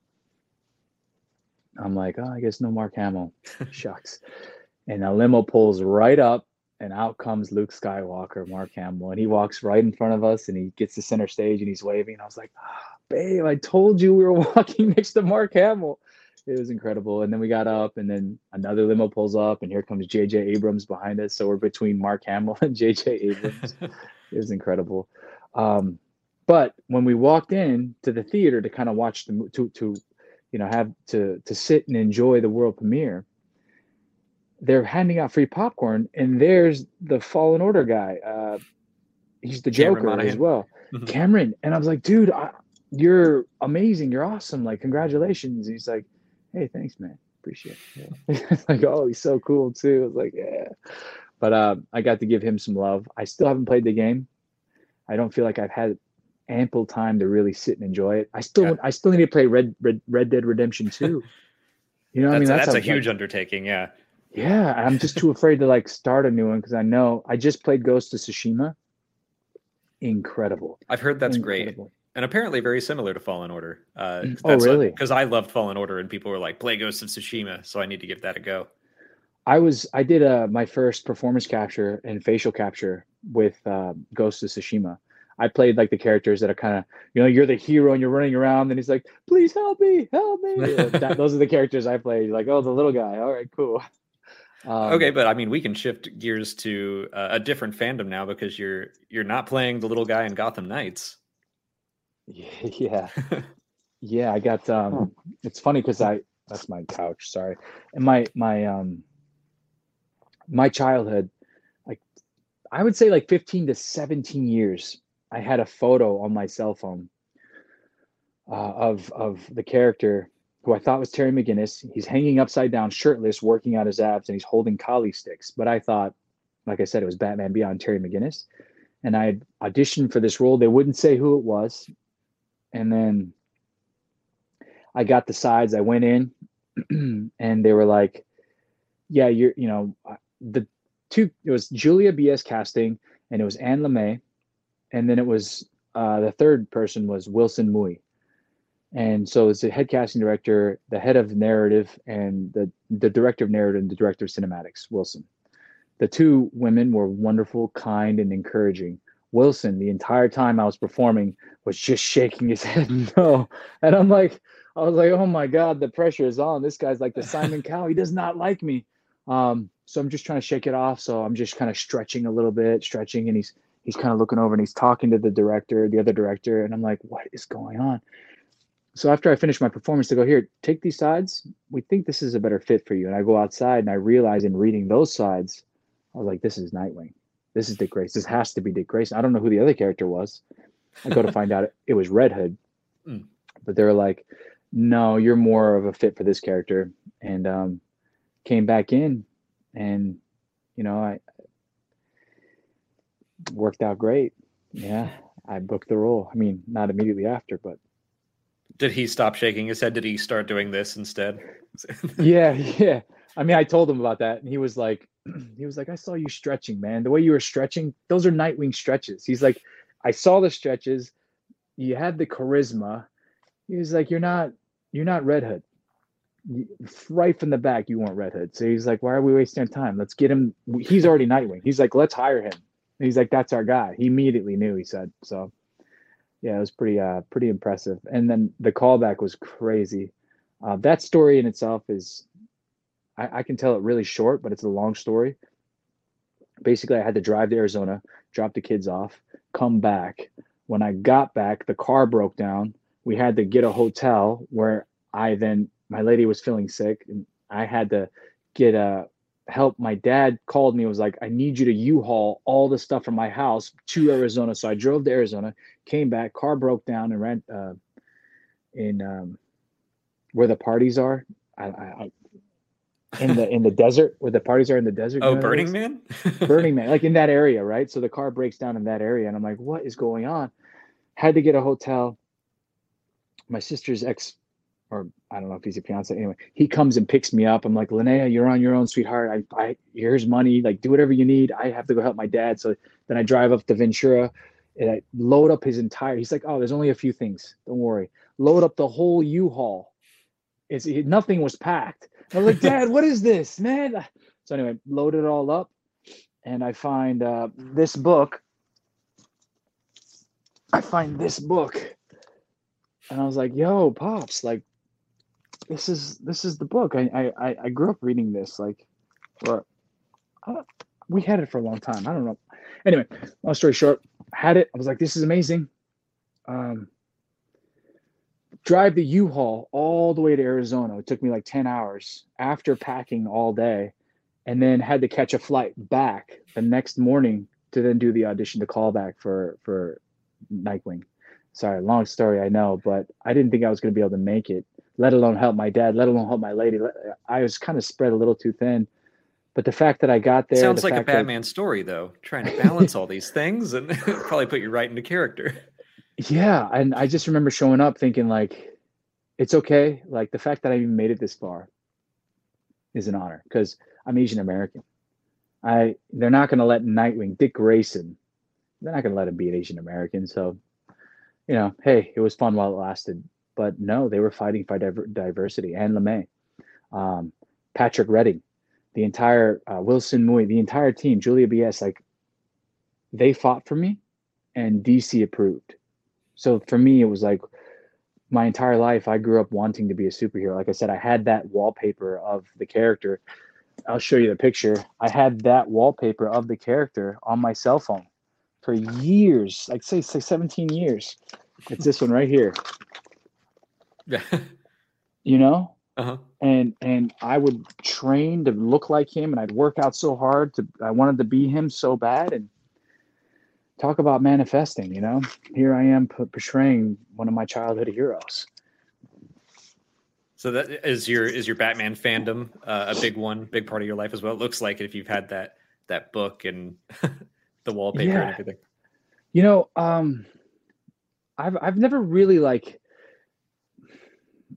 I'm like, oh, I guess no Mark Hamill. Shucks. And a limo pulls right up, and out comes Luke Skywalker, Mark Hamill, and he walks right in front of us, and he gets to center stage, and he's waving. And I was like, oh, babe, I told you we were walking next to Mark Hamill it was incredible. And then we got up, and then another limo pulls up, and here comes J.J. Abrams behind us. So we're between Mark Hamill and J.J. Abrams. it was incredible. Um, but when we walked in to the theater to kind of watch the to to you know have to to sit and enjoy the world premiere, they're handing out free popcorn, and there's the Fallen Order guy. Uh, he's the Joker as well, mm-hmm. Cameron. And I was like, dude. I, you're amazing. You're awesome. Like, congratulations. he's like, hey, thanks, man. Appreciate it. yeah. like, oh, he's so cool too. I was like, yeah. But uh, I got to give him some love. I still haven't played the game. I don't feel like I've had ample time to really sit and enjoy it. I still, yeah. I still need to play Red Red, Red Dead Redemption 2. You know, what I mean, that's, that's a, huge like, undertaking. Yeah. Yeah, I'm just too afraid to like start a new one because I know I just played Ghost of Tsushima. Incredible. I've heard that's Incredible. great and apparently very similar to Fallen Order. Uh, mm. oh, really? Because I loved Fallen Order, and people were like, "Play Ghost of Tsushima," so I need to give that a go. I was I did uh, my first performance capture and facial capture with uh, Ghost of Tsushima. I played like the characters that are kind of you know you're the hero and you're running around and he's like please help me help me that, those are the characters I played like oh the little guy all right cool Um, okay, but I mean, we can shift gears to uh, a different fandom now because you're you're not playing the little guy in Gotham Knights. Yeah, yeah. I got. um It's funny because I that's my couch. Sorry, and my my um my childhood, like I would say like fifteen to seventeen years. I had a photo on my cell phone uh, of of the character who I thought was Terry McGinnis. He's hanging upside down, shirtless, working out his abs, and he's holding kali sticks. But I thought, like I said, it was Batman Beyond Terry McGinnis. And I auditioned for this role. They wouldn't say who it was. And then I got the sides. I went in and they were like, yeah, you're, you know, uh, the two, it was Julia B.S. casting and it was Ann Lemay. And then it was, uh, the third person was Wilson Mui and so it's the head casting director, the head of narrative, and the the director of narrative and the director of cinematics, Wilson. The two women were wonderful, kind, and encouraging. Wilson, the entire time I was performing, was just shaking his head no, and I'm like, I was like, oh my god, the pressure is on. This guy's like the Simon Cowell. He does not like me. Um, so I'm just trying to shake it off. So I'm just kind of stretching a little bit, stretching, and he's he's kind of looking over and he's talking to the director, the other director, and I'm like, what is going on? so after I finish my performance, to go here, take these sides. We think this is a better fit for you. And I go outside and I realize in reading those sides, I was like, this is Nightwing. This is Dick Grayson. This has to be Dick Grayson. I don't know who the other character was. I go to find out it was Red Hood. Mm. But they were like, no, you're more of a fit for this character. And um, came back in and, you know, I worked out great. Yeah, I booked the role. I mean, not immediately after, but did he stop shaking his head? Did he start doing this instead? yeah, yeah. I mean, I told him about that, and he was like, he was like, I saw you stretching, man. The way you were stretching, those are Nightwing stretches. He's like, I saw the stretches. You had the charisma. He was like, you're not, you're not Red Hood. Right from the back, you weren't Red Hood. So he's like, why are we wasting time? Let's get him. He's already Nightwing. He's like, let's hire him. And he's like, that's our guy. He immediately knew. He said so yeah, it was pretty uh pretty impressive. And then the callback was crazy. Uh, that story in itself is, I, I can tell it really short, but it's a long story. Basically, I had to drive to Arizona, drop the kids off, come back. When I got back, the car broke down. We had to get a hotel where I then my lady was feeling sick, and I had to get a help my dad called me and was like i need you to u-haul all the stuff from my house to arizona so i drove to arizona came back car broke down and ran uh, in um, where the parties are I, I, in the in the desert where the parties are in the desert oh burning man burning man like in that area right so the car breaks down in that area and i'm like what is going on had to get a hotel my sister's ex or I don't know if he's a fiance. Anyway, he comes and picks me up. I'm like, Linnea, you're on your own, sweetheart. I, I here's money. Like, do whatever you need. I have to go help my dad. So then I drive up to Ventura and I load up his entire. He's like, oh, there's only a few things. Don't worry. Load up the whole U-Haul. It's it, nothing was packed. I was like, Dad, what is this, man? So anyway, load it all up, and I find uh, this book. I find this book, and I was like, "Yo, pops, like, this is this is the book. I I I grew up reading this like, or uh, we had it for a long time. I don't know. Anyway, long story short, had it. I was like, this is amazing. Um, drive the U-Haul all the way to Arizona. It took me like ten hours after packing all day, and then had to catch a flight back the next morning to then do the audition, the callback for for Nightwing. Sorry, long story, I know, but I didn't think I was going to be able to make it let alone help my dad, let alone help my lady. I was kind of spread a little too thin. But the fact that I got there sounds the like a Batman that, story, though, trying to balance all these things and probably put you right into character. Yeah, and I just remember showing up thinking like, it's okay. Like the fact that I even made it this far is an honor because I'm Asian American. I they're not going to let Nightwing, Dick Grayson, they're not going to let him be an Asian American. So, you know, hey, it was fun while it lasted but no, they were fighting for diver- diversity. and LeMay, um, Patrick Redding, the entire uh, Wilson Mui, the entire team, Julia B.S. Like they fought for me, and DC approved. So for me, it was like my entire life. I grew up wanting to be a superhero. Like I said, I had that wallpaper of the character. I'll show you the picture. I had that wallpaper of the character on my cell phone for years, like say, say 17 years. It's this one right here. Yeah. You know? Uh-huh. And and I would train to look like him and I'd work out so hard to I wanted to be him so bad and talk about manifesting, you know? Here I am portraying one of my childhood heroes. So that is your is your Batman fandom uh, a big one, big part of your life as well. It looks like if you've had that that book and the wallpaper yeah. and everything. You know, um, I've I've never really like.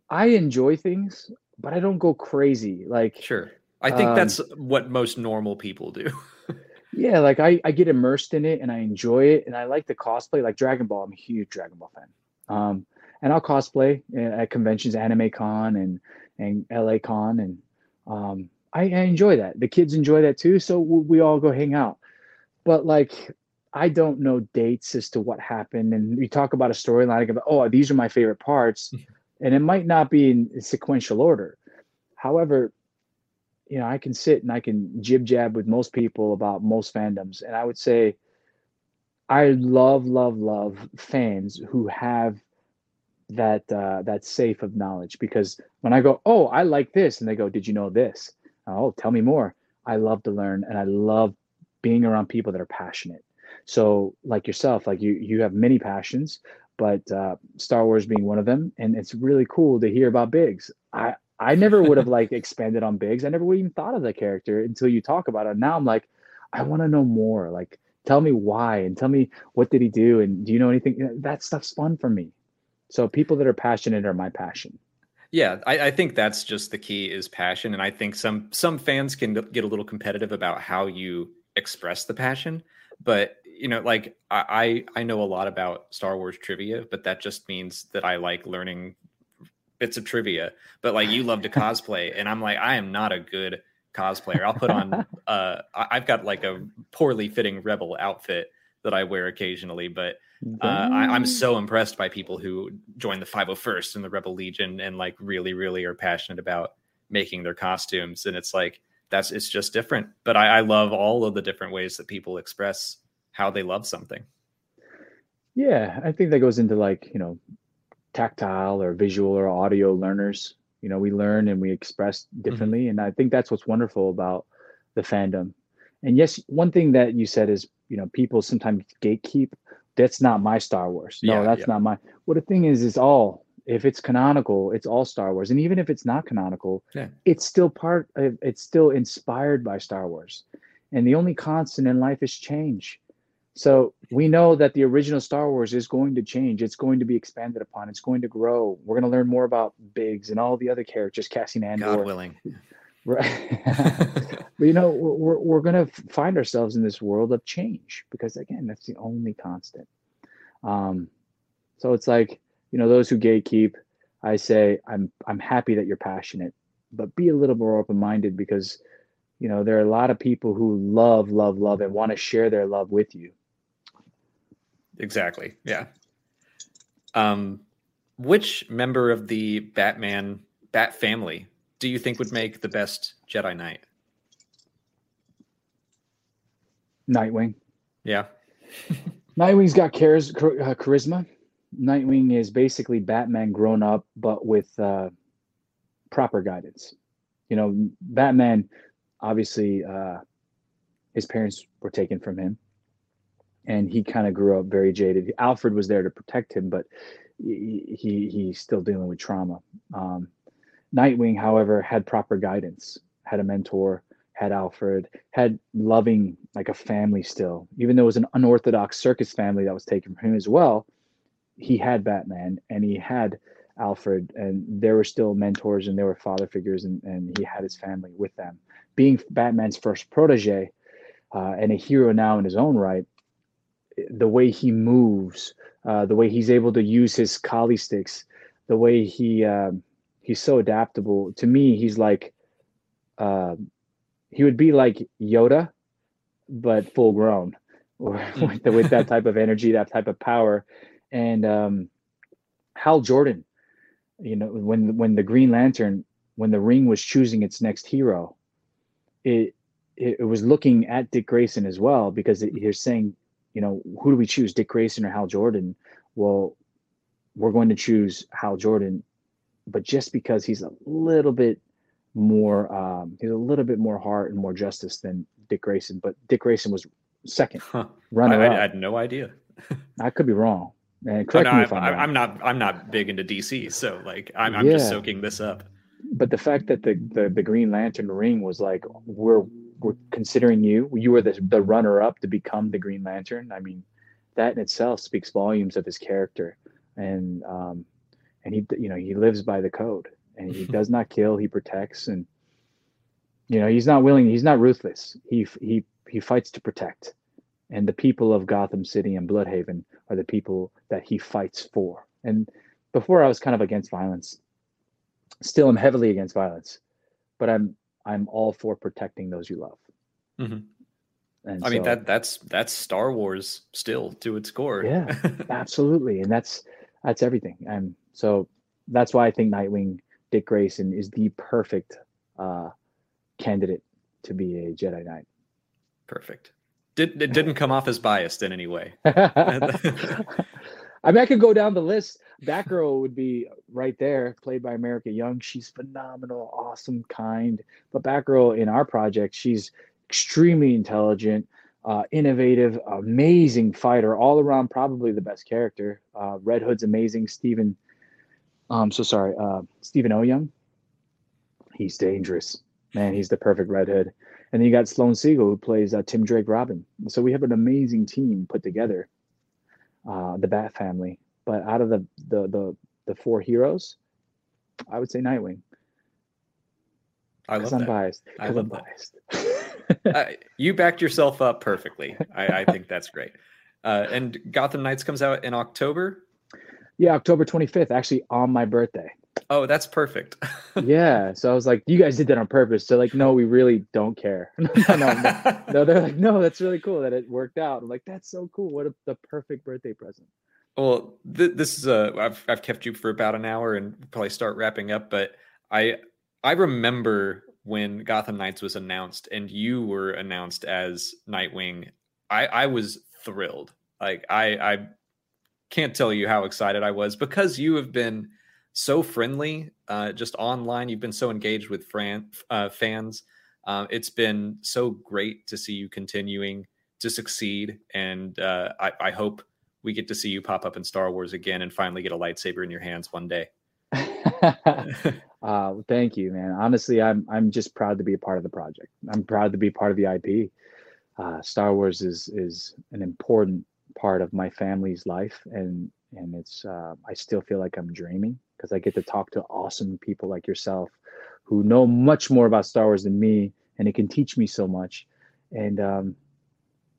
I enjoy things, but I don't go crazy. Like sure, I think um, that's what most normal people do. yeah, like I I get immersed in it and I enjoy it and I like the cosplay. Like Dragon Ball, I'm a huge Dragon Ball fan. Um, and I'll cosplay at conventions, Anime Con and and LA Con, and um, I, I, enjoy that. The kids enjoy that too, so we all go hang out. But like, I don't know dates as to what happened, and we talk about a storyline about, oh, these are my favorite parts, and it might not be in sequential order. However, you know, I can sit and I can jib jab with most people about most fandoms, and I would say. I love, love, love fans who have that uh, that safe of knowledge because when I go, oh, I like this, and they go, did you know this? Oh, tell me more. I love to learn, and I love being around people that are passionate. So, like yourself, like you, you have many passions, but uh, Star Wars being one of them, and it's really cool to hear about Biggs. I I never would have like expanded on Biggs. I never would even thought of the character until you talk about it. Now I'm like, I want to know more. Like, tell me why, and tell me what did he do, and do you know anything? That stuff's fun for me. So people that are passionate are my passion. Yeah, I, I, think that's just the key is passion, and I think some some fans can get a little competitive about how you express the passion. But you know, like I I know a lot about Star Wars trivia, but that just means that I like learning bits of trivia. But like you love to cosplay, and I'm like I am not a good cosplayer. I'll put on uh I've got like a poorly fitting rebel outfit that I wear occasionally, but uh, I, am so impressed by people who join the 501st and the Rebel Legion and like really, really are passionate about making their costumes. And it's like that's it's just different. But I, I love all of the different ways that people express how they love something. Yeah, I think that goes into like you know tactile or visual or audio learners. You know, we learn and we express mm-hmm. differently, mm-hmm. and I think that's what's wonderful about the fandom. And yes, one thing that you said is you know people sometimes gatekeep that's not my Star Wars. No, yeah, that's yeah. not my. Well, the thing is, is all if it's canonical, it's all Star Wars, and even if it's not canonical, yeah. it's still part. Of, it's still inspired by Star Wars, and the only constant in life is change. So we know that the original Star Wars is going to change. It's going to be expanded upon. It's going to grow. We're going to learn more about Biggs and all the other characters, Cassian Andor. God willing. Right. but you know, we're, we're going to find ourselves in this world of change because, again, that's the only constant. Um, so it's like, you know, those who gatekeep, I say, I'm, I'm happy that you're passionate, but be a little more open minded because, you know, there are a lot of people who love, love, love and want to share their love with you. Exactly. Yeah. Um, which member of the Batman Bat family do you think would make the best Jedi Knight? Nightwing. Yeah. Nightwing's got uh, charisma. Nightwing is basically Batman grown up, but with uh, proper guidance. You know, Batman, obviously, uh, his parents were taken from him, and he kind of grew up very jaded. Alfred was there to protect him, but he, he he's still dealing with trauma. Um, Nightwing, however, had proper guidance, had a mentor, had Alfred, had loving like a family still. Even though it was an unorthodox circus family that was taken from him as well, he had Batman and he had Alfred, and there were still mentors and there were father figures, and, and he had his family with them. Being Batman's first protege uh, and a hero now in his own right, the way he moves, uh, the way he's able to use his kali sticks, the way he. Uh, he's so adaptable. To me, he's like uh, he would be like Yoda, but full grown, or with, with, that type of energy, that type of power. And um, Hal Jordan, you know, when when the Green Lantern, when the Ring was choosing its next hero, it, it, it was looking at Dick Grayson as well because it, you're saying, you know, who do we choose, Dick Grayson or Hal Jordan? Well, we're going to choose Hal Jordan, but just because he's a little bit more, um, he's a little bit more heart and more justice than Dick Grayson. But Dick Grayson was second huh. runner I, I, had no idea. I could be wrong. And correct oh, no, me if I'm, I'm, I'm, not. I'm not big into DC, so like I'm, I'm yeah. just soaking this up. But the fact that the, the the Green Lantern ring was like we're considering you. You were the the runner up to become the Green Lantern. I mean, that in itself speaks volumes of his character, and um, and he you know he lives by the code, and he does not kill. He protects, and you know he's not willing. He's not ruthless. He he he fights to protect, and the people of Gotham City and Blüdhaven are the people that he fights for. And before I was kind of against violence. Still, I'm heavily against violence, but I'm I'm all for protecting those you love. Mm-hmm. And I so, mean that that's that's Star Wars still to its core. yeah, absolutely, and that's that's everything. And so that's why I think Nightwing, Dick Grayson, is the perfect uh, candidate to be a Jedi Knight. Perfect. Did it didn't come off as biased in any way. I mean, I could go down the list. Batgirl would be right there, played by America Young. She's phenomenal, awesome, kind. But Batgirl in our project, she's extremely intelligent, uh, innovative, amazing fighter, all around, probably the best character. Uh, Red Hood's amazing. Stephen, I'm um, so sorry, uh, Stephen Oyoung. He's dangerous, man. He's the perfect Red Hood. And then you got Sloane Siegel, who plays uh, Tim Drake Robin. So we have an amazing team put together, uh, the Bat Family. But out of the the the, the four heroes, I would say Nightwing. I love I'm that. biased. I love I'm biased. uh, you backed yourself up perfectly. I, I think that's great. Uh, and Gotham Knights comes out in October. Yeah, October 25th, actually on my birthday. Oh, that's perfect. yeah. So I was like, you guys did that on purpose. So like, no, we really don't care. no, no, no, they're like, no, that's really cool that it worked out. I'm like, that's so cool. What a, the perfect birthday present. Well, th- this is a I've I've kept you for about an hour and probably start wrapping up, but I I remember when Gotham Knights was announced and you were announced as Nightwing. I I was thrilled. Like I I can't tell you how excited I was because you have been so friendly uh, just online. You've been so engaged with fran- uh, fans. Uh, it's been so great to see you continuing to succeed. And uh, I, I, hope we get to see you pop up in Star Wars again and finally get a lightsaber in your hands one day. Uh, thank you, man. Honestly, I'm I'm just proud to be a part of the project. I'm proud to be part of the IP. Uh, Star Wars is is an important part of my family's life, and and it's I still feel like I'm dreaming because I get to talk to awesome people like yourself who know much more about Star Wars than me, and it can teach me so much. And um,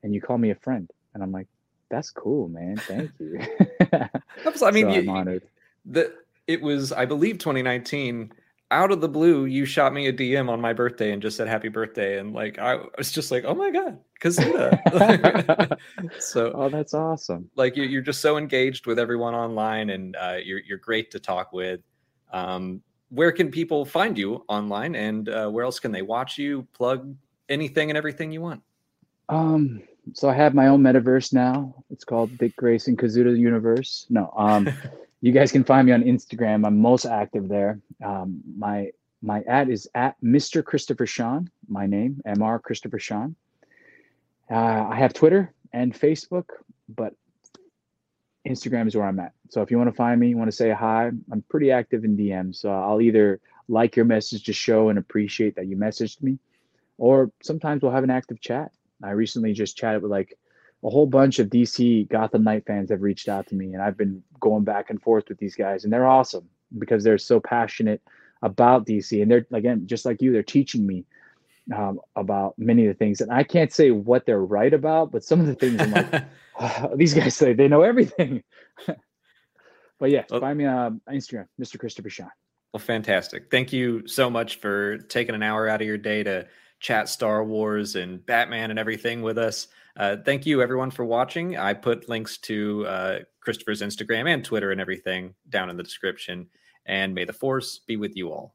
and you call me a friend, and I'm like, that's cool, man. Thank you. I mean, so you, I'm honored. The it was, I believe, 2019 out of the blue, you shot me a DM on my birthday and just said happy birthday. And like, I was just like, oh my God, Kazuda. so, oh, that's awesome. Like, you, are just so engaged with everyone online and uh, you're, you're great to talk with. Um, where can people find you online and uh, where else can they watch you, plug anything and everything you want? Um, so I have my own metaverse now. It's called Dick Grayson Kazuda Universe. No, um, you guys can find me on Instagram. I'm most active there. Um, my my ad is at Mr. Christopher Sean. My name, Mr. Christopher Sean. Uh, I have Twitter and Facebook, but Instagram is where I'm at. So if you want to find me, you want to say hi, I'm pretty active in DMs. So I'll either like your message to show and appreciate that you messaged me, or sometimes we'll have an active chat. I recently just chatted with like a whole bunch of DC Gotham Knight fans have reached out to me, and I've been going back and forth with these guys, and they're awesome because they're so passionate about DC, and they're again just like you, they're teaching me um, about many of the things, and I can't say what they're right about, but some of the things I'm like, oh, these guys say they know everything. but yeah, well, find me on Instagram, Mr. Christopher Sean. Well, fantastic! Thank you so much for taking an hour out of your day to chat Star Wars and Batman and everything with us. Uh, thank you, everyone, for watching. I put links to uh, Christopher's Instagram and Twitter and everything down in the description. And may the force be with you all.